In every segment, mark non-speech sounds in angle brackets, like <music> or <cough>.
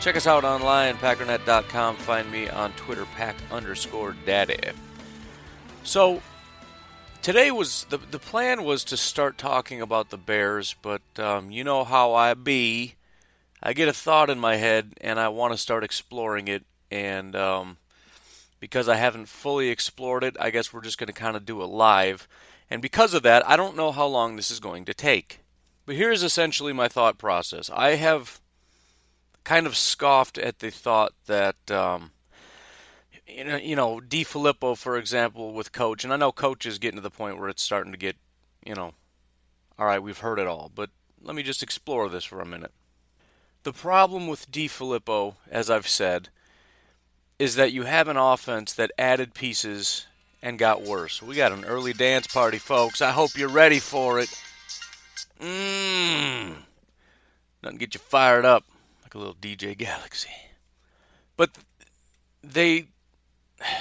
Check us out online, packernet.com. Find me on Twitter, pack underscore daddy. So, today was the, the plan was to start talking about the Bears, but um, you know how I be. I get a thought in my head and I want to start exploring it, and um, because I haven't fully explored it, I guess we're just going to kind of do it live. And because of that, I don't know how long this is going to take. But here's essentially my thought process. I have kind of scoffed at the thought that, um, you know, you know, DeFilippo, for example, with coach, and I know coach is getting to the point where it's starting to get, you know, all right, we've heard it all, but let me just explore this for a minute. The problem with DeFilippo, as I've said, is that you have an offense that added pieces and got worse. We got an early dance party, folks. I hope you're ready for it. Mmm. Nothing get you fired up like a little DJ Galaxy. But they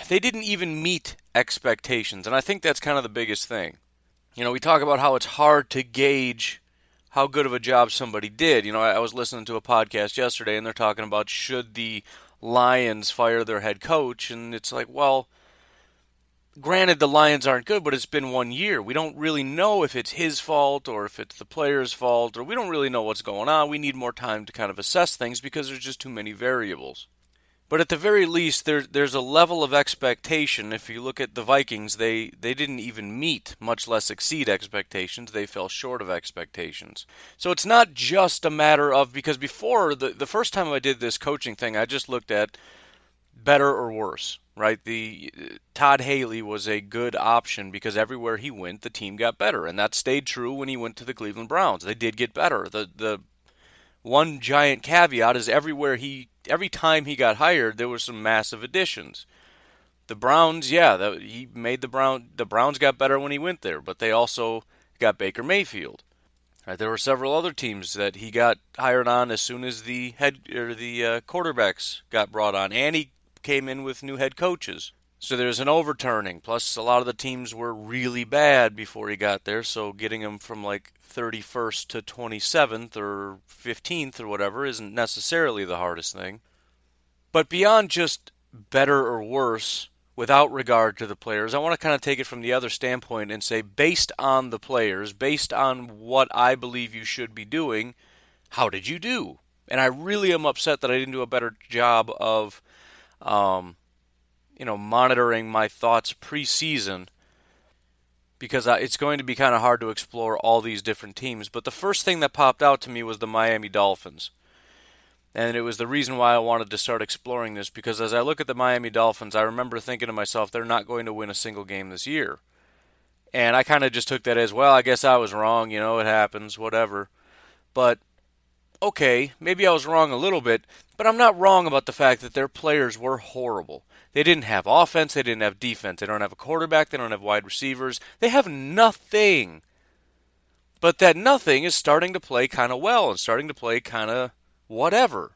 they didn't even meet expectations, and I think that's kind of the biggest thing. You know, we talk about how it's hard to gauge how good of a job somebody did. You know, I was listening to a podcast yesterday and they're talking about should the Lions fire their head coach and it's like, well, granted the Lions aren't good, but it's been one year. We don't really know if it's his fault or if it's the player's fault, or we don't really know what's going on. We need more time to kind of assess things because there's just too many variables. But at the very least, there, there's a level of expectation. If you look at the Vikings, they, they didn't even meet, much less exceed expectations. They fell short of expectations. So it's not just a matter of, because before, the, the first time I did this coaching thing, I just looked at better or worse right? The Todd Haley was a good option because everywhere he went, the team got better, and that stayed true when he went to the Cleveland Browns. They did get better. The the one giant caveat is everywhere he every time he got hired, there were some massive additions. The Browns, yeah, the, he made the Brown the Browns got better when he went there, but they also got Baker Mayfield. Right, there were several other teams that he got hired on as soon as the head or the uh, quarterbacks got brought on, and he came in with new head coaches. So there's an overturning. Plus, a lot of the teams were really bad before he got there. So getting him from like 31st to 27th or 15th or whatever isn't necessarily the hardest thing. But beyond just better or worse, without regard to the players, I want to kind of take it from the other standpoint and say, based on the players, based on what I believe you should be doing, how did you do? And I really am upset that I didn't do a better job of um, you know, monitoring my thoughts preseason because it's going to be kind of hard to explore all these different teams. But the first thing that popped out to me was the Miami Dolphins. And it was the reason why I wanted to start exploring this because as I look at the Miami Dolphins, I remember thinking to myself, they're not going to win a single game this year. And I kind of just took that as, well, I guess I was wrong, you know, it happens, whatever. But okay, maybe I was wrong a little bit, but I'm not wrong about the fact that their players were horrible. They didn't have offense, they didn't have defense, they don't have a quarterback, they don't have wide receivers, they have nothing. But that nothing is starting to play kind of well and starting to play kind of whatever.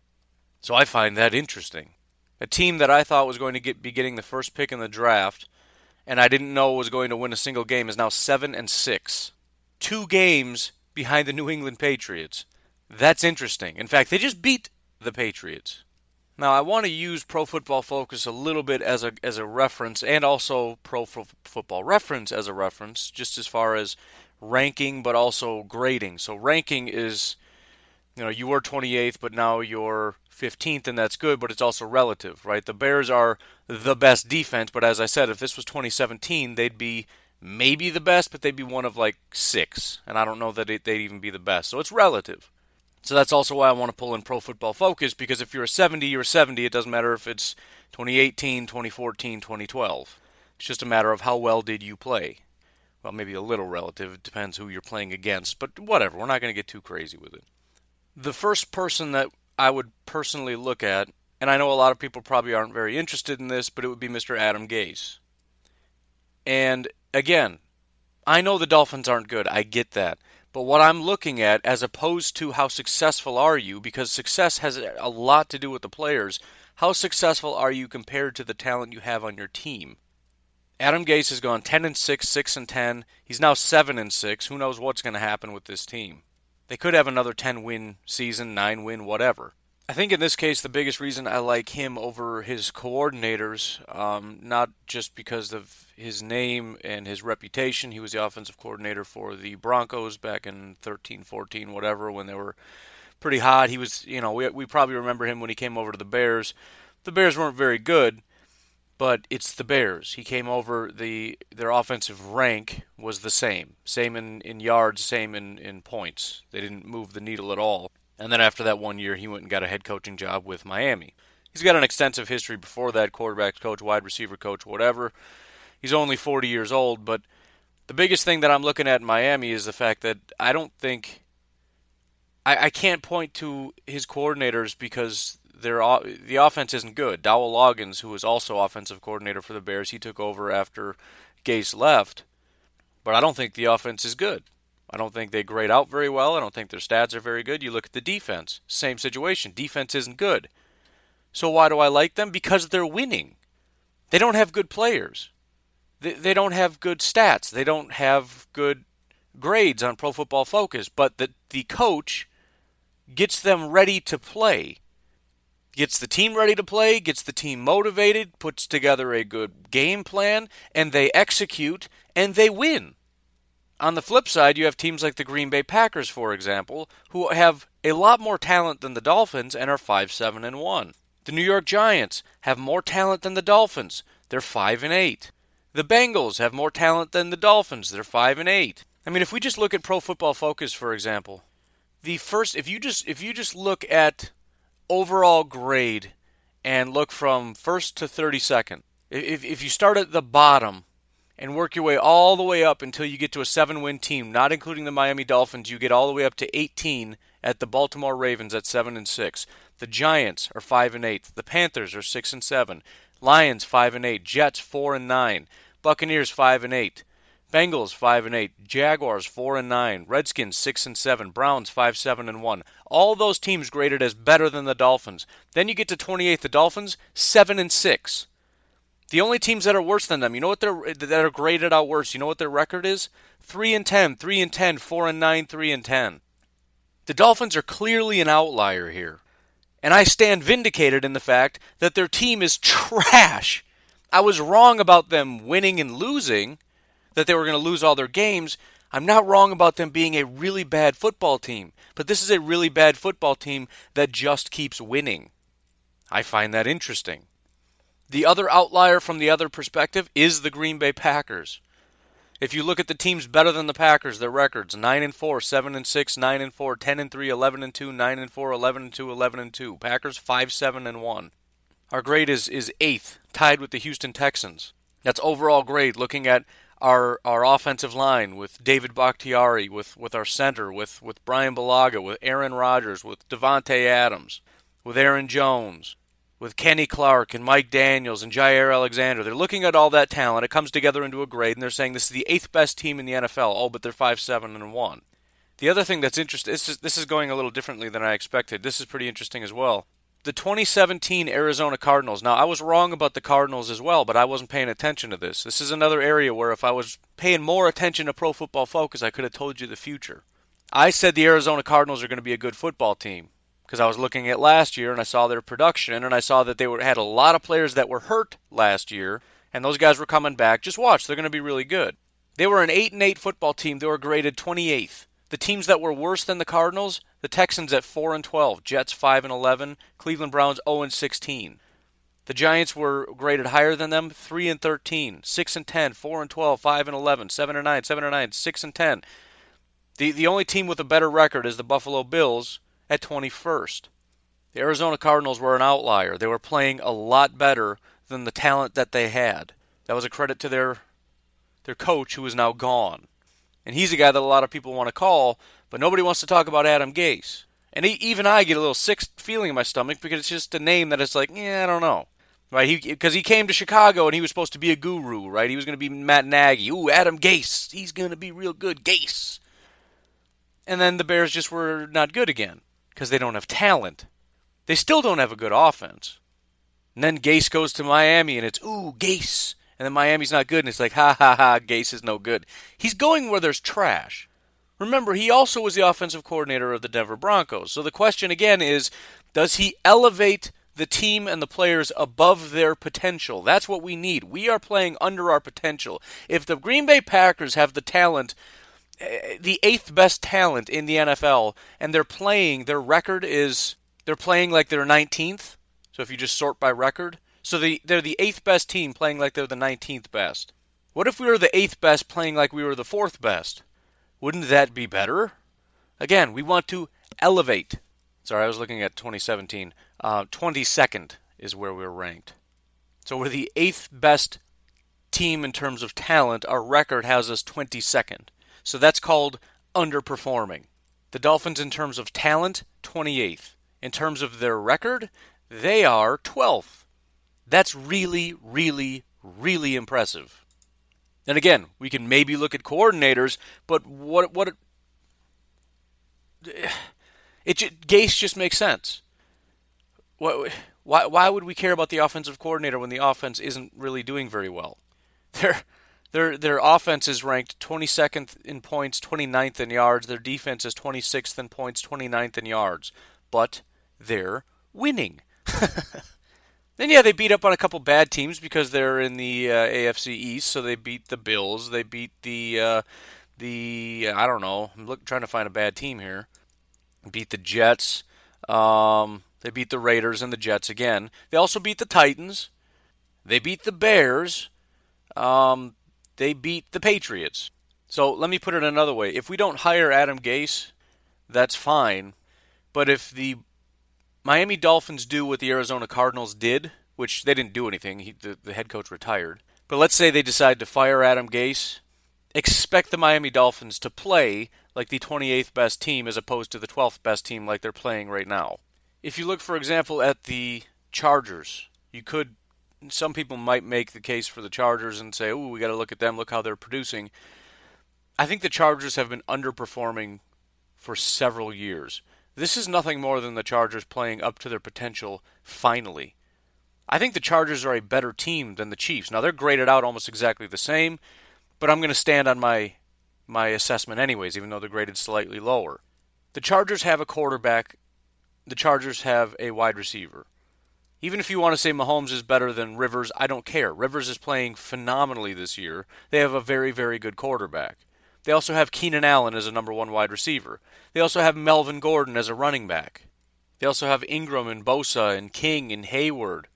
So I find that interesting. A team that I thought was going to get, be getting the first pick in the draft and I didn't know was going to win a single game is now 7 and 6. Two games behind the New England Patriots. That's interesting. In fact, they just beat the Patriots. Now, I want to use Pro Football Focus a little bit as a as a reference, and also Pro F- Football Reference as a reference, just as far as ranking, but also grading. So, ranking is, you know, you were 28th, but now you're 15th, and that's good, but it's also relative, right? The Bears are the best defense, but as I said, if this was 2017, they'd be maybe the best, but they'd be one of like six, and I don't know that they'd even be the best. So it's relative. So that's also why I want to pull in Pro Football Focus because if you're a 70, you're a 70. It doesn't matter if it's 2018, 2014, 2012. It's just a matter of how well did you play. Well, maybe a little relative. It depends who you're playing against, but whatever. We're not going to get too crazy with it. The first person that I would personally look at and I know a lot of people probably aren't very interested in this, but it would be Mr. Adam Gase. And again, I know the Dolphins aren't good. I get that. But what I'm looking at, as opposed to how successful are you, because success has a lot to do with the players, how successful are you compared to the talent you have on your team? Adam Gase has gone 10 and 6, 6 and 10. He's now 7 and 6. Who knows what's going to happen with this team? They could have another 10 win season, 9 win, whatever. I think in this case, the biggest reason I like him over his coordinators, um, not just because of his name and his reputation. He was the offensive coordinator for the Broncos back in 13, 14, whatever, when they were pretty hot. He was, you know, we, we probably remember him when he came over to the Bears. The Bears weren't very good, but it's the Bears. He came over the their offensive rank was the same, same in, in yards, same in, in points. They didn't move the needle at all. And then after that one year, he went and got a head coaching job with Miami. He's got an extensive history before that quarterbacks coach, wide receiver coach, whatever. He's only 40 years old, but the biggest thing that I'm looking at in Miami is the fact that I don't think I, I can't point to his coordinators because their the offense isn't good. Dowell Loggains, who was also offensive coordinator for the Bears, he took over after Gase left, but I don't think the offense is good. I don't think they grade out very well. I don't think their stats are very good. You look at the defense, same situation. Defense isn't good. So why do I like them? Because they're winning. They don't have good players. They, they don't have good stats. They don't have good grades on Pro Football Focus. But the, the coach gets them ready to play, gets the team ready to play, gets the team motivated, puts together a good game plan, and they execute and they win. On the flip side, you have teams like the Green Bay Packers, for example, who have a lot more talent than the Dolphins and are 5 7 and 1. The New York Giants have more talent than the Dolphins. They're 5 and 8. The Bengals have more talent than the Dolphins. They're 5 and 8. I mean, if we just look at Pro Football Focus, for example, the first if you just if you just look at overall grade and look from first to 32nd, if if you start at the bottom and work your way all the way up until you get to a seven win team, not including the Miami Dolphins. You get all the way up to 18 at the Baltimore Ravens at 7 and 6. The Giants are 5 and 8. The Panthers are 6 and 7. Lions 5 and 8. Jets 4 and 9. Buccaneers 5 and 8. Bengals 5 and 8, Jaguars 4 and 9, Redskins 6 and 7, Browns 5 7 and 1. All those teams graded as better than the Dolphins. Then you get to 28th the Dolphins 7 and 6. The only teams that are worse than them, you know what they're that are graded out worse. You know what their record is? Three and 10, 3 and 10, 4 and 9, 3 and 10. The Dolphins are clearly an outlier here. And I stand vindicated in the fact that their team is trash. I was wrong about them winning and losing, that they were going to lose all their games. I'm not wrong about them being a really bad football team, but this is a really bad football team that just keeps winning. I find that interesting. The other outlier from the other perspective is the Green Bay Packers. If you look at the teams better than the Packers, their records 9 and 4, 7 and 6, 9 and 4, 10 and 3, 11 and 2, 9 and 4, 11 and 2, 11 and 2. Packers 5 7 and 1. Our grade is is 8th, tied with the Houston Texans. That's overall grade looking at our our offensive line with David Bakhtiari, with, with our center, with, with Bryan Bulaga, with Aaron Rodgers, with Davante Adams, with Aaron Jones, with Kenny Clark and Mike Daniels and Jaire Alexander. They're looking at all that talent. It comes together into a grade, and they're saying this is the eighth best team in the NFL. Oh, but they're five, seven, and one. The other thing that's interesting, this is, this is going a little differently than I expected. This is pretty interesting as well. The 2017 Arizona Cardinals. Now, I was wrong about the Cardinals as well, but I wasn't paying attention to this. This is another area where if I was paying more attention to Pro Football Focus, I could have told you the future. I said the Arizona Cardinals are going to be a good football team because I was looking at last year and I saw their production and I saw that they were, had a lot of players that were hurt last year and those guys were coming back. Just watch, they're going to be really good. They were an 8 and 8 football team. They were graded 28th. The teams that were worse than the Cardinals, the Texans at 4 and 12, Jets 5 and 11, Cleveland Browns 0 and 16. The Giants were graded higher than them, 3 and 13, 6 and 10, 4 and 12, 5 and 11, 7 and 9, 7 and 9, 6 and 10. The the only team with a better record is the Buffalo Bills at 21st. The Arizona Cardinals were an outlier. They were playing a lot better than the talent that they had. That was a credit to their their coach who is now gone. And he's a guy that a lot of people want to call, but nobody wants to talk about Adam Gase. And he, even I get a little sick feeling in my stomach because it's just a name that it's like, yeah, I don't know. Right? He because he came to Chicago and he was supposed to be a guru, right? He was going to be Matt Nagy. Ooh, Adam Gase. He's going to be real good. Gase. And then the Bears just were not good again because they don't have talent. They still don't have a good offense. And then Gase goes to Miami and it's, ooh, Gase. And then Miami's not good and it's like, ha ha ha, Gase is no good. He's going where there's trash. Remember, he also was the offensive coordinator of the Denver Broncos. So the question again is does he elevate the team and the players above their potential? That's what we need. We are playing under our potential. If the Green Bay Packers have the talent, the eighth best talent in the NFL, and they're playing, their record is they're playing like they're 19th. So if you just sort by record, so they, they're the eighth best team playing like they're the 19th best. What if we were the eighth best playing like we were the fourth best? Wouldn't that be better? Again, we want to elevate. Sorry, I was looking at 2017. Uh, 22nd is where we're ranked. So we're the eighth best team in terms of talent. Our record has us 22nd. So that's called underperforming. The Dolphins, in terms of talent, 28th. In terms of their record, they are 12th. That's really, really, really impressive. And again, we can maybe look at coordinators, but what what it, it Gase just makes sense. What, why why would we care about the offensive coordinator when the offense isn't really doing very well? <laughs> Their their their offense is ranked 22nd in points, 29th in yards. Their defense is 26th in points, 29th in yards. But they're winning. <laughs> Then yeah, they beat up on a couple bad teams because they're in the uh, AFC East. So they beat the Bills. They beat the uh, the I don't know. I'm look, trying to find a bad team here. Beat the Jets. Um, they beat the Raiders and the Jets again. They also beat the Titans. They beat the Bears. Um, they beat the Patriots. So let me put it another way: if we don't hire Adam Gase, that's fine. But if the Miami Dolphins do what the Arizona Cardinals did, which they didn't do anything. He, the, the head coach retired. But let's say they decide to fire Adam Gase. Expect the Miami Dolphins to play like the 28th best team as opposed to the 12th best team like they're playing right now. If you look, for example, at the Chargers, you could. Some people might make the case for the Chargers and say, "Oh, we got to look at them. Look how they're producing." I think the Chargers have been underperforming for several years. This is nothing more than the Chargers playing up to their potential finally. I think the Chargers are a better team than the Chiefs. Now they're graded out almost exactly the same, but I'm going to stand on my my assessment anyways, even though they're graded slightly lower. The Chargers have a quarterback. The Chargers have a wide receiver. Even if you want to say Mahomes is better than Rivers, I don't care. Rivers is playing phenomenally this year. They have a very, very good quarterback. They also have Keenan Allen as a number one wide receiver. They also have Melvin Gordon as a running back. They also have Ingram and Bosa and King and Hayward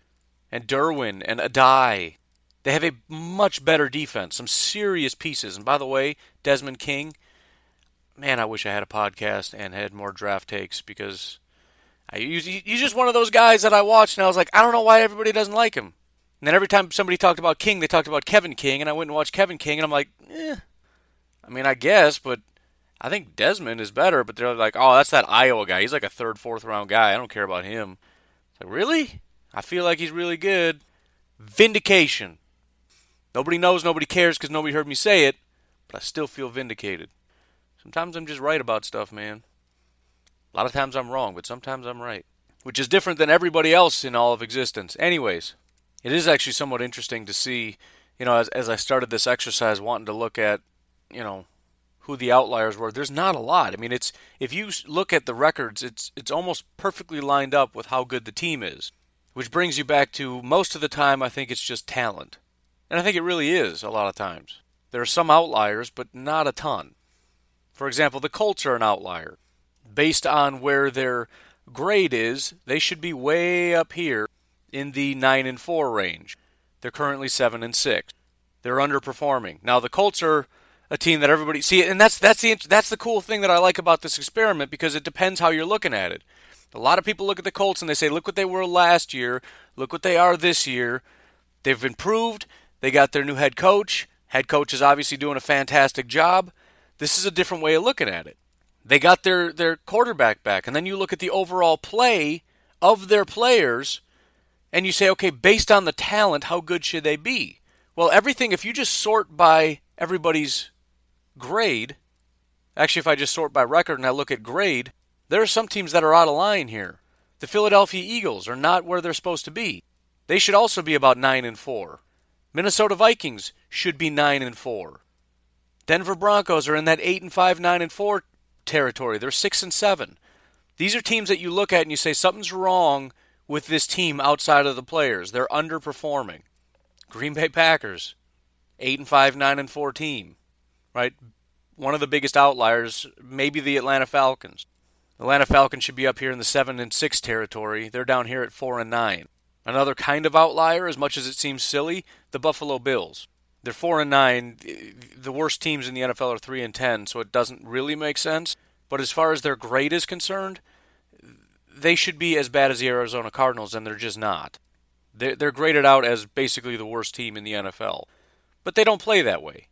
and Derwin and Addae. They have a much better defense, some serious pieces. And by the way, Desmond King, man, I wish I had a podcast and had more draft takes because I, he's just one of those guys that I watched and I was like, I don't know why everybody doesn't like him. And then every time somebody talked about King, they talked about Kevin King, and I went and watched Kevin King, and I'm like, eh, I mean, I guess, but I think Desmond is better. But they're like, oh, that's that Iowa guy. He's like a third, fourth round guy. I don't care about him. It's like, really? I feel like he's really good. Vindication. Nobody knows, nobody cares because nobody heard me say it, but I still feel vindicated. Sometimes I'm just right about stuff, man. A lot of times I'm wrong, but sometimes I'm right. Which is different than everybody else in all of existence. Anyways, it is actually somewhat interesting to see, you know, as, as I started this exercise wanting to look at you know who the outliers were. There's not a lot. I mean, it's if you look at the records, it's it's almost perfectly lined up with how good the team is, which brings you back to most of the time I think it's just talent. And I think it really is a lot of times. There are some outliers, but not a ton. For example, the Colts are an outlier. Based on where their grade is, they should be way up here in the 9 and 4 range. They're currently 7 and 6. They're underperforming. Now the Colts are a team that everybody see, and that's that's the that's the cool thing that I like about this experiment because it depends how you're looking at it. A lot of people look at the Colts and they say, "Look what they were last year. Look what they are this year. They've improved. They got their new head coach. Head coach is obviously doing a fantastic job." This is a different way of looking at it. They got their, their quarterback back. And then you look at the overall play of their players and you say, okay, based on the talent, how good should they be? Well, everything, if you just sort by everybody's grade, actually, if I just sort by record and I look at grade, there are some teams that are out of line here. The Philadelphia Eagles are not where they're supposed to be. They should also be about 9 and 4. Minnesota Vikings should be 9 and 4. Denver Broncos are in that 8 and 5, 9 and 4 territory. They're 6 and 7. These are teams that you look at and you say something's wrong with this team outside of the players. They're underperforming. Green Bay Packers, 8 and 5, 9 and 4 team, right? One of the biggest outliers, maybe the Atlanta Falcons. Atlanta Falcons should be up here in the 7 and 6 territory. They're down here at 4 and 9. Another kind of outlier, as much as it seems silly, the Buffalo Bills. They're 4 and 9. The worst teams in the NFL are 3 and 10, so it doesn't really make sense. But as far as their grade is concerned, they should be as bad as the Arizona Cardinals, and they're just not. They're, they're graded out as basically the worst team in the NFL. But they don't play that way.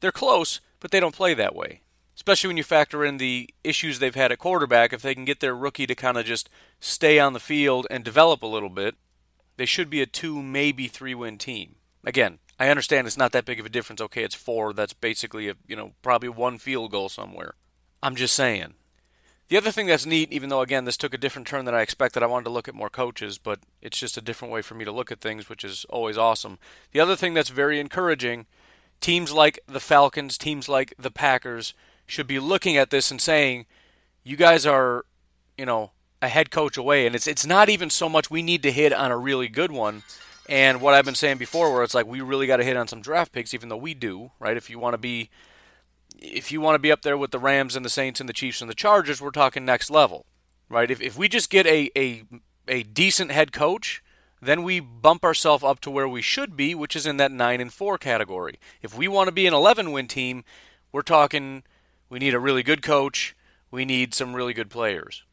They're close, but they don't play that way. Especially when you factor in the issues they've had at quarterback. If they can get their rookie to kind of just stay on the field and develop a little bit, they should be a two, maybe three win team. Again, I understand it's not that big of a difference. Okay, it's four. That's basically a you know probably one field goal somewhere. I'm just saying. The other thing that's neat, even though again this took a different turn than I expected, I wanted to look at more coaches, but it's just a different way for me to look at things, which is always awesome. The other thing that's very encouraging, teams like the Falcons, teams like the Packers should be looking at this and saying, "You guys are, you know, a head coach away," and it's it's not even so much we need to hit on a really good one. And what I've been saying before, where it's like we really got to hit on some draft picks, even though we do, right? If you want to be if you want to be up there with the Rams and the Saints and the Chiefs and the Chargers, we're talking next level, right? If, if we just get a, a, a decent head coach, then we bump ourselves up to where we should be, which is in that 9 and 4 category. If we want to be an 11 win team, we're talking we need a really good coach, we need some really good players.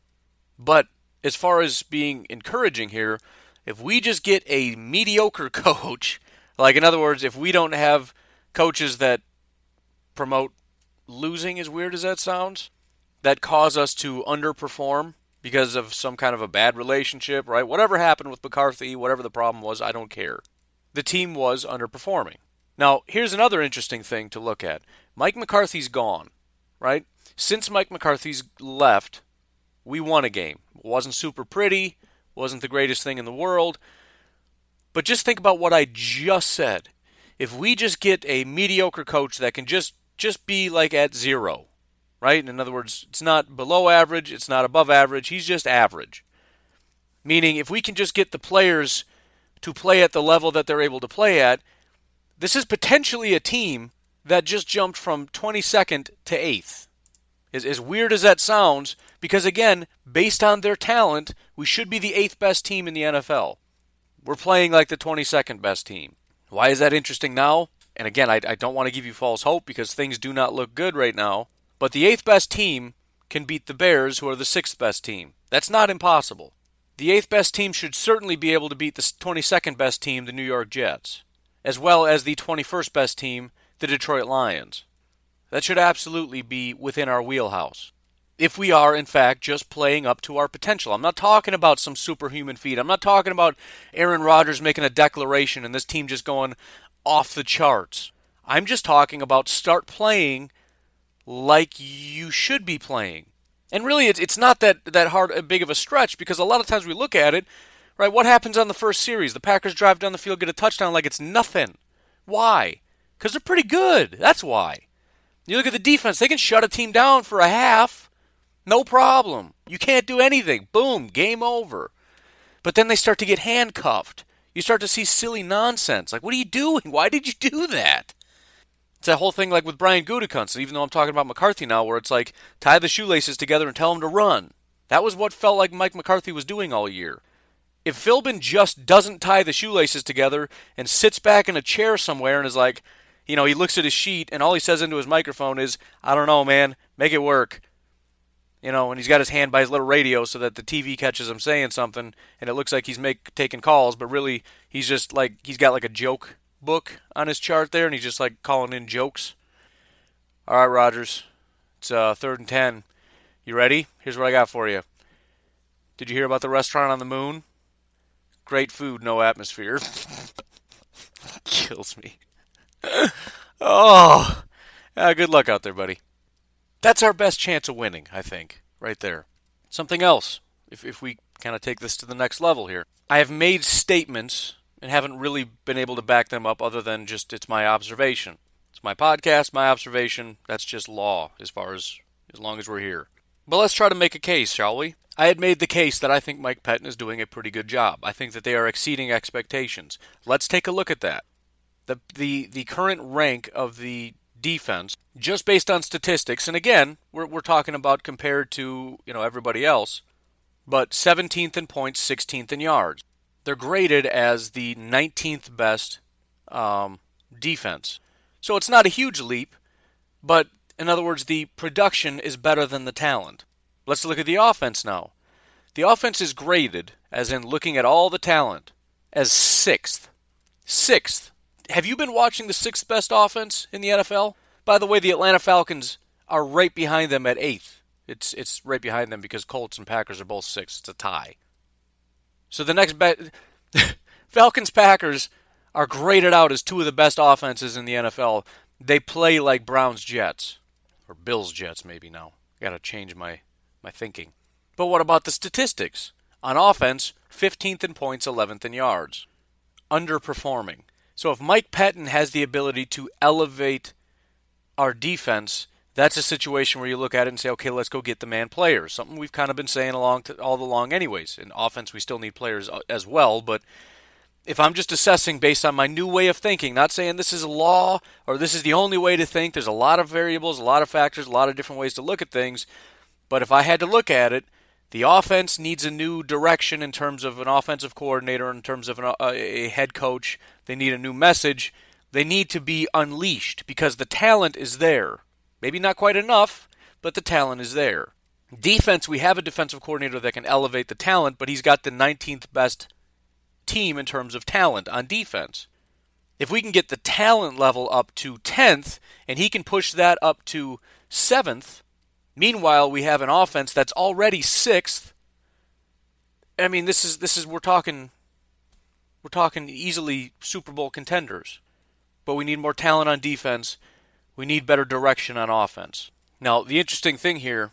But as far as being encouraging here, if we just get a mediocre <laughs> coach, like in other words, if we don't have coaches that promote losing, as weird as that sounds, that cause us to underperform because of some kind of a bad relationship, right? Whatever happened with McCarthy, whatever the problem was, I don't care. The team was underperforming. Now, here's another interesting thing to look at Mike McCarthy's gone, right? Since Mike McCarthy's left, we won a game. It wasn't super pretty, wasn't the greatest thing in the world. But just think about what I just said. If we just get a mediocre coach that can just just be like at zero, right? In other words, it's not below average, it's not above average, he's just average. Meaning, if we can just get the players to play at the level that they're able to play at, this is potentially a team that just jumped from 22nd to 8th. As, as weird as that sounds, because again, based on their talent, we should be the 8th best team in the NFL. We're playing like the 22nd best team. Why is that interesting now? And again, I, I don't want to give you false hope because things do not look good right now. But the eighth best team can beat the Bears, who are the sixth best team. That's not impossible. The eighth best team should certainly be able to beat the 22nd best team, the New York Jets, as well as the 21st best team, the Detroit Lions. That should absolutely be within our wheelhouse. If we are, in fact, just playing up to our potential. I'm not talking about some superhuman feat. I'm not talking about Aaron Rodgers making a declaration and this team just going, off the charts. I'm just talking about start playing like you should be playing. And really, it's not that, that hard, uh, big of a stretch because a lot of times we look at it, right? What happens on the first series? The Packers drive down the field, get a touchdown like it's nothing. Why? Because they're pretty good. That's why. You look at the defense, they can shut a team down for a half. No problem. You can't do anything. Boom, game over. But then they start to get handcuffed you start to see silly nonsense. Like, what are you doing? Why did you do that? It's that whole thing like with Brian Gutekunst, even though I'm talking about McCarthy now, where it's like, tie the shoelaces together and tell him to run. That was what felt like Mike McCarthy was doing all year. If Philbin just doesn't tie the shoelaces together and sits back in a chair somewhere and is like, you know, he looks at his sheet and all he says into his microphone is, I don't know, man, make it work you know, and he's got his hand by his little radio so that the TV catches him saying something, and it looks like he's make taking calls, but really he's just like he's got like a joke book on his chart there, and he's just like calling in jokes. All right, Rodgers, It's uh, third and ten. You ready? Here's what I got for you. Did you hear about the restaurant on the moon? Great food, no atmosphere. <laughs> Kills me. <laughs> oh, ah, good luck out there, buddy. That's our best chance of winning, I think, right there. Something else, if, if we kind of take this to the next level here. I have made statements and haven't really been able to back them up other than just it's my observation. It's my podcast, my observation. That's just law as far as as long as we're here. But let's try to make a case, shall we? I had made the case that I think Mike Pettine is doing a pretty good job. I think that they are exceeding expectations. Let's take a look at that. The the the current rank of the defense, just based on statistics, and again, we're we're talking about compared to, you know, everybody else, but 17th in points, 16th in yards. They're graded as the 19th best um, defense. So it's not a huge leap, but in other words, the production is better than the talent. Let's look at the offense now. The offense is graded, as in looking at all the talent, as sixth. Sixth. Have you been watching the sixth best offense in the NFL? By the way, the Atlanta Falcons are right behind them at eighth. It's it's right behind them because Colts and Packers are both six. It's a tie. So the next bet, <laughs> Falcons Packers are graded out as two of the best offenses in the NFL. They play like Browns Jets or Bills Jets maybe now. Got to change my my thinking. But what about the statistics? On offense, 15th in points, 11th in yards. Underperforming. So if Mike Pettine has the ability to elevate our defense, that's a situation where you look at it and say, okay, let's go get the man players. Something we've kind of been saying along to, all along, anyways. In offense, we still need players uh, as well, but if I'm just assessing based on my new way of thinking, not saying this is a law or this is the only way to think, there's a lot of variables, a lot of factors, a lot of different ways to look at things. But if I had to look at it, the offense needs a new direction in terms of an offensive coordinator, in terms of an, uh, a head coach. They need a new message. They need to be unleashed because the talent is there. Maybe not quite enough, but the talent is there. Defense, we have a defensive coordinator that can elevate the talent, but he's got the 19th best team in terms of talent on defense. If we can get the talent level up to 10th and he can push that up to 7th, meanwhile we have an offense that's already 6th. I mean, this is this is we're talking we're talking easily Super Bowl contenders. But we need more talent on defense we need better direction on offense. Now, the interesting thing here,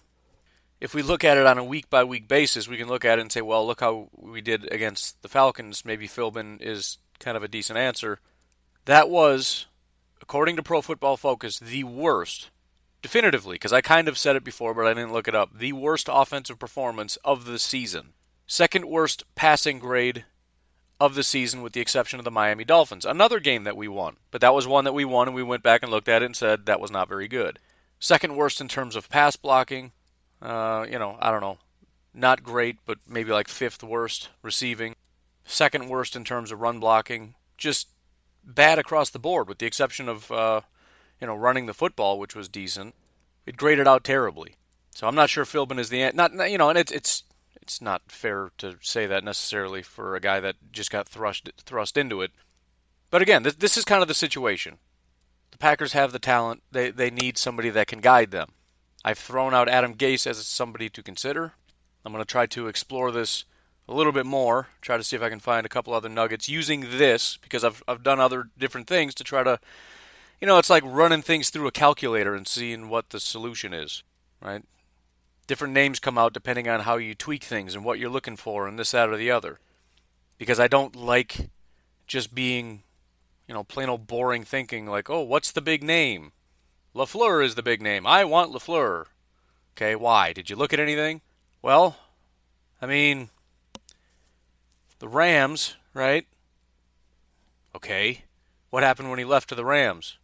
if we look at it on a week by week basis, we can look at it and say, well, look how we did against the Falcons. Maybe Philbin is kind of a decent answer. That was, according to Pro Football Focus, the worst, definitively, because I kind of said it before, but I didn't look it up, the worst offensive performance of the season. Second worst passing grade of the season, with the exception of the Miami Dolphins. Another game that we won, but that was one that we won, and we went back and looked at it and said that was not very good. Second worst in terms of pass blocking. Uh, you know, I don't know, not great, but maybe like fifth worst receiving. Second worst in terms of run blocking. Just bad across the board, with the exception of uh, you know running the football, which was decent. It graded out terribly. So I'm not sure Philbin is the not you know, and it's it's it's not fair to say that necessarily for a guy that just got thrust thrust into it. But again, this, this is kind of the situation. The Packers have the talent. They they need somebody that can guide them. I've thrown out Adam Gase as somebody to consider. I'm going to try to explore this a little bit more, try to see if I can find a couple other nuggets using this because I've I've done other different things to try to you know, it's like running things through a calculator and seeing what the solution is, right? different names come out depending on how you tweak things and what you're looking for and this, that, or the other. Because I don't like just being, you know, plain old boring thinking like, oh, what's the big name? LaFleur is the big name. I want LaFleur. Okay, why? Did you look at anything? Well, I mean, the Rams, right? Okay. What happened when he left to the Rams?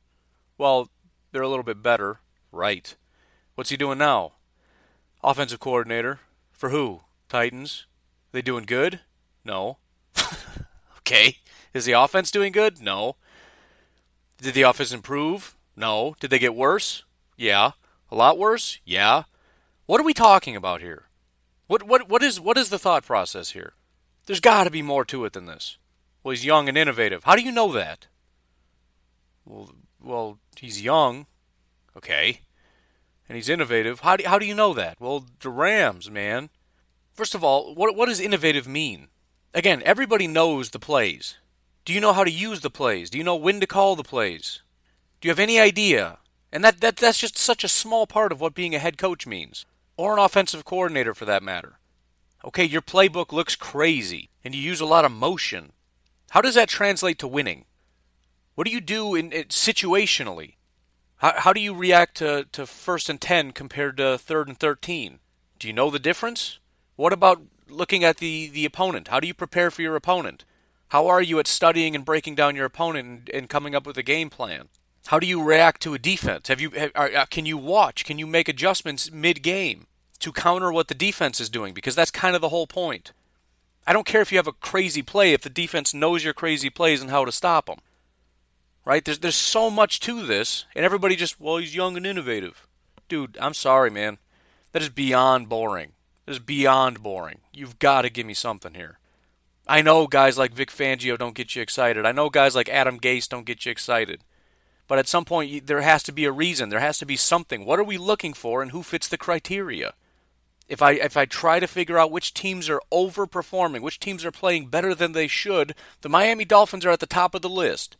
Well, they're a little bit better, right? What's he doing now? Offensive coordinator. For who? Titans. They doing good? No. <laughs> okay. Is the offense doing good? No. Did the offense improve? No. Did they get worse? Yeah. A lot worse? Yeah. What are we talking about here? What what what is what is the thought process here? There's got to be more to it than this. Well, he's young and innovative. How do you know that? Well, well, he's young. Okay. and he's innovative. How do, how do you know that? Well, the Rams, man. First of all, what, what does innovative mean? Again, everybody knows the plays. Do you know how to use the plays? Do you know when to call the plays? Do you have any idea? And that, that that's just such a small part of what being a head coach means, or an offensive coordinator for that matter. Okay, your playbook looks crazy, and you use a lot of motion. How does that translate to winning? What do you do in, in situationally? How, how do you react to, to first and 10 compared to third and 13? Do you know the difference? What about looking at the, the opponent? How do you prepare for your opponent? How are you at studying and breaking down your opponent and, and coming up with a game plan? How do you react to a defense? Have you have, are, uh, can you watch? Can you make adjustments mid game to counter what the defense is doing? Because that's kind of the whole point. I don't care if you have a crazy play if the defense knows your crazy plays and how to stop them right? There's there's so much to this, and everybody just well he's young and innovative, dude. I'm sorry, man. That is beyond boring. That is beyond boring. You've got to give me something here. I know guys like Vic Fangio don't get you excited. I know guys like Adam Gase don't get you excited. But at some point, there has to be a reason. There has to be something. What are we looking for, and who fits the criteria? If I if I try to figure out which teams are overperforming, which teams are playing better than they should, the Miami Dolphins are at the top of the list.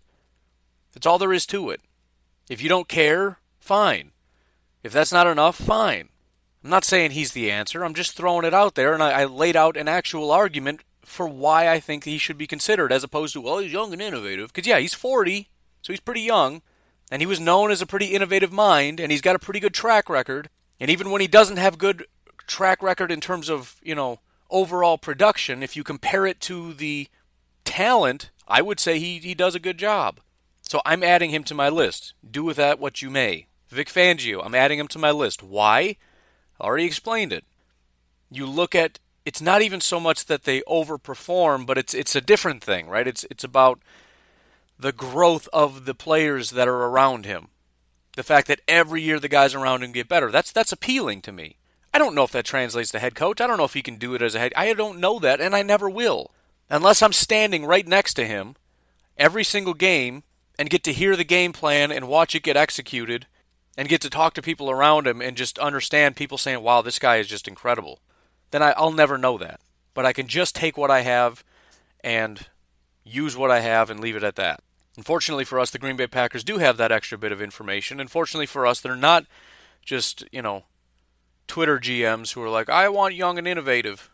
That's all there is to it. If you don't care, fine. If that's not enough, fine. I'm not saying he's the answer. I'm just throwing it out there, and I, I laid out an actual argument for why I think he should be considered, as opposed to, well, he's young and innovative. Because, yeah, he's 40, so he's pretty young, and he was known as a pretty innovative mind, and he's got a pretty good track record. And even when he doesn't have good track record in terms of, you know, overall production, if you compare it to the talent, I would say he, he does a good job. So I'm adding him to my list. Do with that what you may. Vic Fangio, I'm adding him to my list. Why? I already explained it. You look at it's not even so much that they overperform, but it's it's a different thing, right? It's it's about the growth of the players that are around him. The fact that every year the guys around him get better. That's that's appealing to me. I don't know if that translates to head coach. I don't know if he can do it as a head. I don't know that, and I never will, unless I'm standing right next to him every single game and get to hear the game plan and watch it get executed and get to talk to people around him and just understand people saying, wow, this guy is just incredible, then I, will never know that. But I can just take what I have and use what I have and leave it at that. Unfortunately for us, the Green Bay Packers do have that extra bit of information. Unfortunately for us, they're not just, you know, Twitter GMs who are like, I want young and innovative.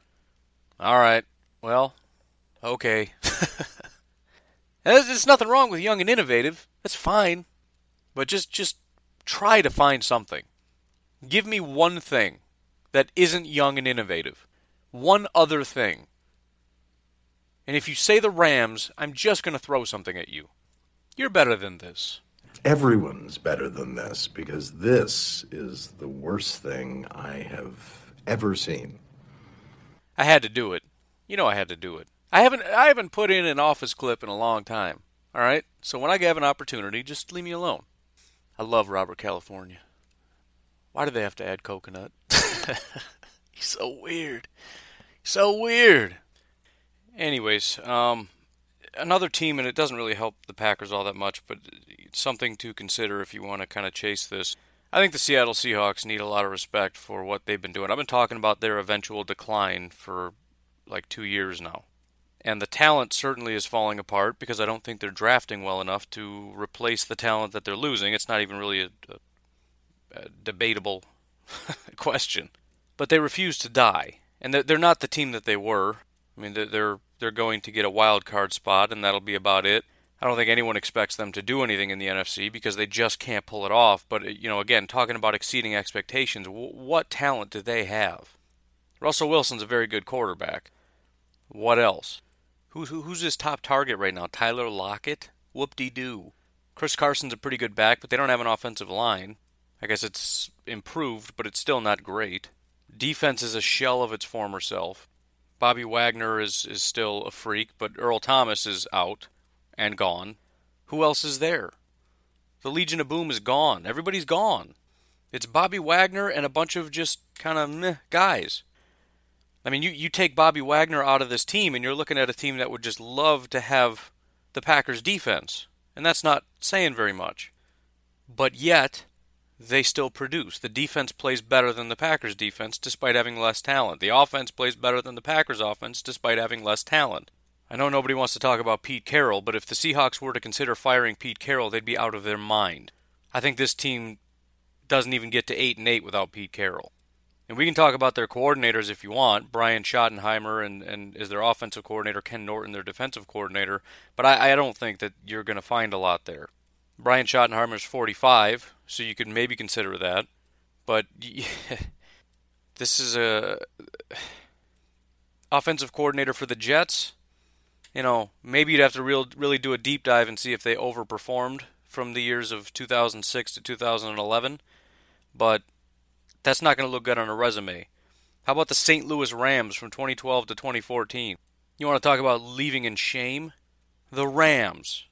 All right, well, okay. <laughs> There's, there's nothing wrong with young and innovative. That's fine. But just just try to find something. Give me one thing that isn't young and innovative. One other thing. And if you say the Rams, I'm just going to throw something at you. You're better than this. Everyone's better than this because this is the worst thing I have ever seen. I had to do it. You know I had to do it. I haven't I haven't put in an office clip in a long time. All right, so when I have an opportunity, just leave me alone. I love Robert California. Why do they have to add coconut? <laughs> He's so weird. So weird. Anyways, um, another team, and it doesn't really help the Packers all that much, but something to consider if you want to kind of chase this. I think the Seattle Seahawks need a lot of respect for what they've been doing. I've been talking about their eventual decline for like two years now. And the talent certainly is falling apart because I don't think they're drafting well enough to replace the talent that they're losing. It's not even really a, a, a debatable <laughs> question. But they refuse to die, and they're, they're not the team that they were. I mean, they're they're going to get a wild card spot, and that'll be about it. I don't think anyone expects them to do anything in the NFC because they just can't pull it off. But you know, again, talking about exceeding expectations, what talent do they have? Russell Wilson's a very good quarterback. What else? Who's who's his top target right now? Tyler Lockett? Whoop de doo. Chris Carson's a pretty good back, but they don't have an offensive line. I guess it's improved, but it's still not great. Defense is a shell of its former self. Bobby Wagner is, is still a freak, but Earl Thomas is out and gone. Who else is there? The Legion of Boom is gone. Everybody's gone. It's Bobby Wagner and a bunch of just kind of meh guys. I mean, you, you take Bobby Wagner out of this team, and you're looking at a team that would just love to have the Packers' defense. And that's not saying very much. But yet, they still produce. The defense plays better than the Packers defense despite having less talent. The offense plays better than the Packers offense despite having less talent. I know nobody wants to talk about Pete Carroll, but if the Seahawks were to consider firing Pete Carroll, they'd be out of their mind. I think this team doesn't even get to 8 and 8 without Pete Carroll. And we can talk about their coordinators if you want. Brian Schottenheimer and, and is their offensive coordinator, Ken Norton, their defensive coordinator. But I, I don't think that you're going to find a lot there. Brian Schottenheimer is 45, so you could maybe consider that. But <laughs> this is a offensive coordinator for the Jets. You know, maybe you'd have to real, really do a deep dive and see if they overperformed from the years of 2006 to 2011. But that's not going to look good on a resume. How about the St. Louis Rams from 2012 to 2014? You want to talk about leaving in shame? The Rams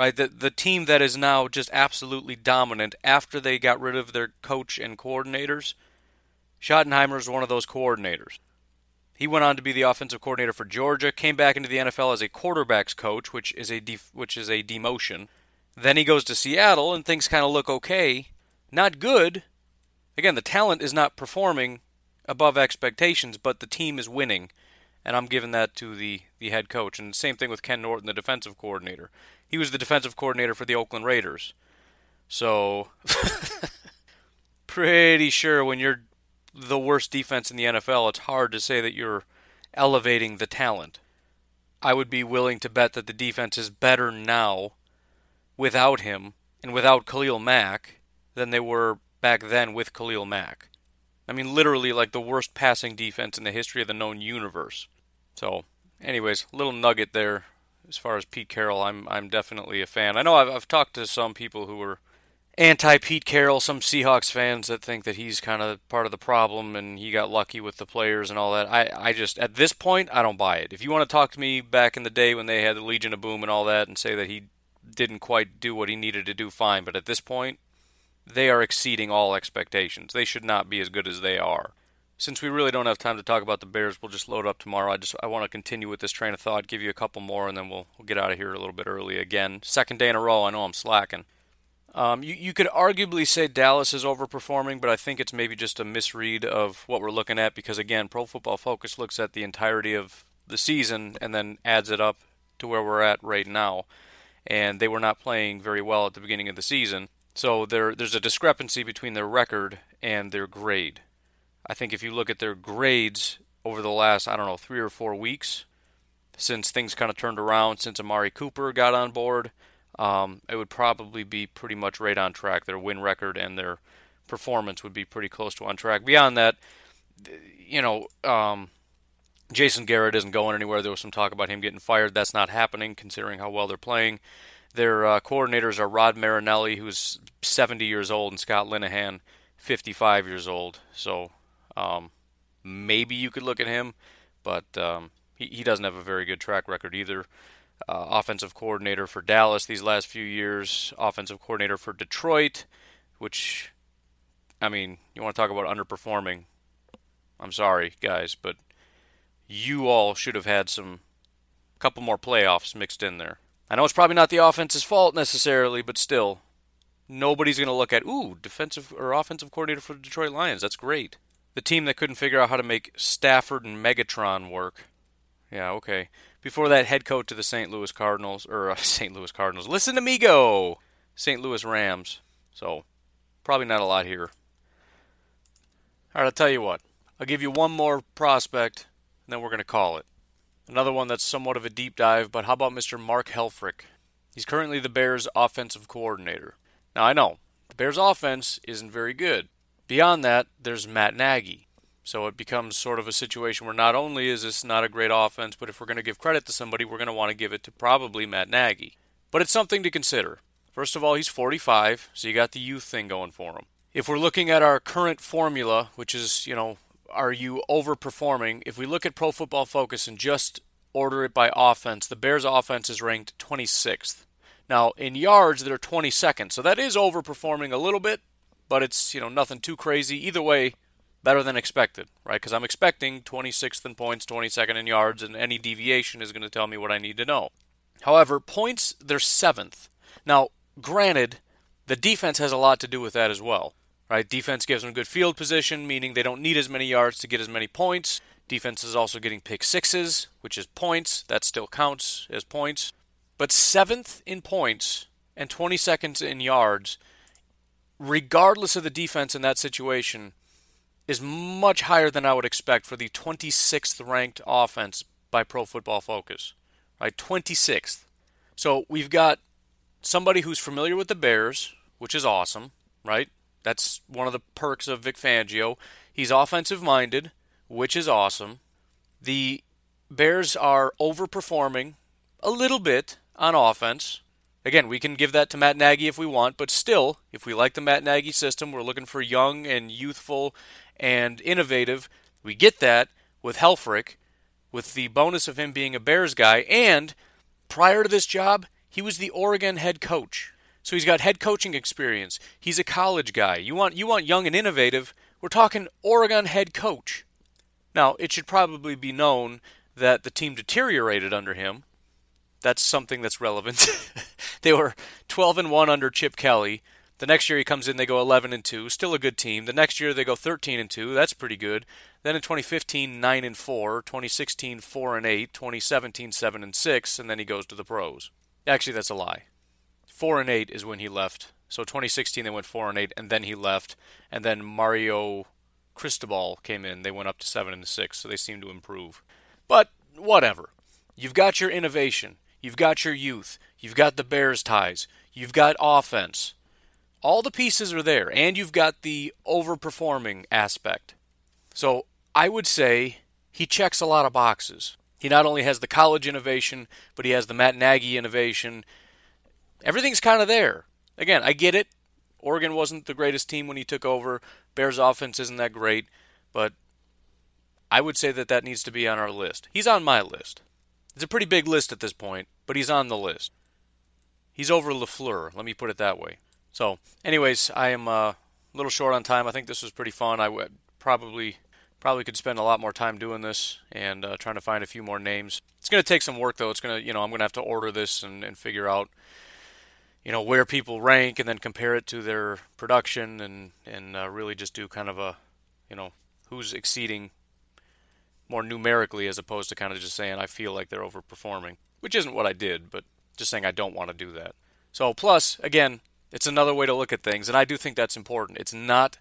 right? The the team that is now just absolutely dominant after they got rid of their coach and coordinators. Schottenheimer is one of those coordinators. He went on to be the offensive coordinator for Georgia, came back into the NFL as a quarterbacks coach, which is a def- which is a demotion. Then he goes to Seattle and things kind of look okay, not good. Again, the talent is not performing above expectations, but the team is winning, and I'm giving that to the the head coach. And same thing with Ken Norton, the defensive coordinator. He was the defensive coordinator for the Oakland Raiders. So, <laughs> pretty sure when you're the worst defense in the NFL, it's hard to say that you're elevating the talent. I would be willing to bet that the defense is better now without him and without Khalil Mack than they were back then with Khalil Mack. I mean, literally like the worst passing defense in the history of the known universe. So, anyways, little nugget there as far as Pete Carroll, I'm I'm definitely a fan. I know I've I've talked to some people who were anti Pete Carroll, some Seahawks fans that think that he's kind of part of the problem and he got lucky with the players and all that. I I just at this point I don't buy it. If you want to talk to me back in the day when they had the Legion of Boom and all that and say that he didn't quite do what he needed to do, fine. But at this point, they are exceeding all expectations. They should not be as good as they are since we really don't have time to talk about the Bears, we'll just load up tomorrow. I just I want to continue with this train of thought, give you a couple more, and then we'll we'll get out of here a little bit early again. Second day in a row. I know I'm slacking. Um, you you could arguably say Dallas is overperforming, but I think it's maybe just a misread of what we're looking at because again, Pro Football Focus looks at the entirety of the season and then adds it up to where we're at right now, and they were not playing very well at the beginning of the season. So there there's a discrepancy between their record and their grade. I think if you look at their grades over the last, I don't know, three or four weeks, since things kind of turned around, since Amari Cooper got on board, um, it would probably be pretty much right on track. Their win record and their performance would be pretty close to on track. Beyond that, you know, um, Jason Garrett isn't going anywhere. There was some talk about him getting fired. That's not happening, considering how well they're playing. Their uh, coordinators are Rod Marinelli, who's 70 years old, and Scott Linehan, 55 years old. So um, maybe you could look at him, but um, he, he doesn't have a very good track record either. Uh, offensive coordinator for Dallas these last few years, offensive coordinator for Detroit, which, I mean, you want to talk about underperforming. I'm sorry, guys, but you all should have had some couple more playoffs mixed in there. I know it's probably not the offense's fault necessarily, but still, nobody's going to look at, ooh, defensive or offensive coordinator for the Detroit Lions. That's great. The team that couldn't figure out how to make Stafford and Megatron work. Yeah, okay. Before that, head coach to the St. Louis Cardinals, or uh, <laughs> St. Louis Cardinals. Listen to me go! St. Louis Rams. So, probably not a lot here. All right, I'll tell you what. I'll give you one more prospect, and then we're going to call it. Another one that's somewhat of a deep dive, but how about Mr. Mark Helfrich? He's currently the Bears' offensive coordinator. Now, I know, the Bears' offense isn't very good. Beyond that, there's Matt Nagy. So it becomes sort of a situation where not only is this not a great offense, but if we're going to give credit to somebody, we're going to want to give it to probably Matt Nagy. But it's something to consider. First of all, he's 45, so you got the youth thing going for him. If we're looking at our current formula, which is, you know, are you overperforming? If we look at Pro Football Focus and just order it by offense, the Bears' offense is ranked 26th. Now, in yards, they're 22nd, so that is overperforming a little bit, but it's you know nothing too crazy. Either way, better than expected, right? Because I'm expecting 26th in points, 22nd in yards, and any deviation is going to tell me what I need to know. However, points they're seventh. Now, granted, the defense has a lot to do with that as well. Right? Defense gives them good field position, meaning they don't need as many yards to get as many points. Defense is also getting pick sixes, which is points. That still counts as points. But seventh in points and 22nd in yards, regardless of the defense in that situation, is much higher than I would expect for the 26th ranked offense by Pro Football Focus. Right? 26th. So we've got somebody who's familiar with the Bears, which is awesome, right? That's one of the perks of Vic Fangio. He's offensive minded, which is awesome. The Bears are overperforming a little bit on offense. Again, we can give that to Matt Nagy if we want, but still, if we like the Matt Nagy system, we're looking for young and youthful and innovative. We get that with Helfrich, with the bonus of him being a Bears guy, and prior to this job, he was the Oregon head coach. So he's got head coaching experience. He's a college guy. You want you want young and innovative. We're talking Oregon head coach. Now, it should probably be known that the team deteriorated under him. That's something that's relevant. <laughs> they were 12 and 1 under Chip Kelly. The next year he comes in, they go 11 and 2, still a good team. The next year they go 13 and 2, that's pretty good. Then in 2015, 9 and 4, 2016, 4 and 8, 2017, 7 and 6, and then he goes to the pros. Actually, that's a lie. 4 and 8 is when he left. So 2016 they went 4 and 8, and then he left, and then Mario Cristobal came in. They went up to 7 and 6, so they seem to improve. But whatever. You've got your innovation. You've got your youth. You've got the Bears ties. You've got offense. All the pieces are there, and you've got the overperforming aspect. So I would say he checks a lot of boxes. He not only has the college innovation, but he has the Matt Nagy innovation. Everything's kind of there. Again, I get it. Oregon wasn't the greatest team when he took over. Bears offense isn't that great, but I would say that that needs to be on our list. He's on my list. It's a pretty big list at this point, but he's on the list. He's over LaFleur, let me put it that way. So, anyways, I am uh, a little short on time. I think this was pretty fun. I would probably probably could spend a lot more time doing this and uh, trying to find a few more names. It's going to take some work though. It's going to, you know, I'm going to have to order this and, and figure out, you know, where people rank and then compare it to their production and and uh, really just do kind of a, you know, who's exceeding more numerically as opposed to kind of just saying I feel like they're overperforming, which isn't what I did, but just saying I don't want to do that. So plus again, it's another way to look at things, and I do think that's important. It's not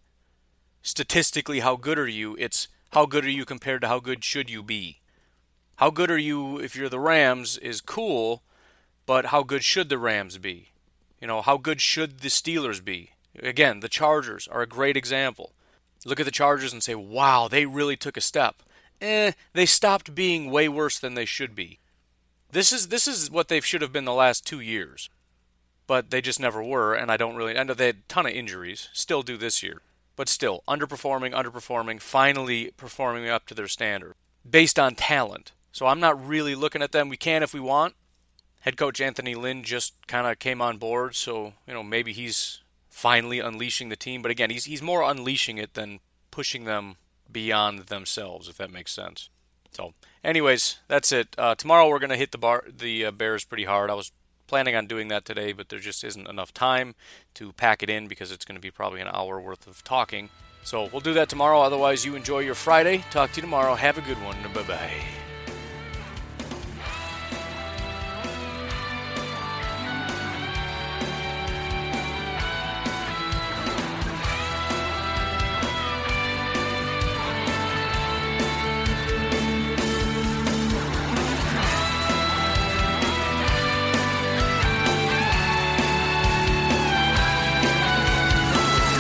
statistically how good are you, it's how good are you compared to how good should you be. How good are you if you're the Rams is cool, but how good should the Rams be? You know, how good should the Steelers be? Again, the Chargers are a great example. Look at the Chargers and say, wow, they really took a step. Eh, they stopped being way worse than they should be. This is this is what they should have been the last two years but they just never were. And I don't really. I know they had a ton of injuries, still do this year, but still underperforming, underperforming, finally performing up to their standard based on talent. So I'm not really looking at them. We can if we want. Head coach Anthony Lynn just kind of came on board, so you know maybe he's finally unleashing the team. But again, he's he's more unleashing it than pushing them beyond themselves, if that makes sense. So, anyways, that's it. Uh, tomorrow we're gonna hit the bar the uh, Bears pretty hard. I was planning on doing that today, but there just isn't enough time to pack it in because it's to be probably an hour worth of talking. So we'll do that tomorrow. Otherwise, you enjoy your Friday. Talk to you tomorrow. Have a good one. Bye bye.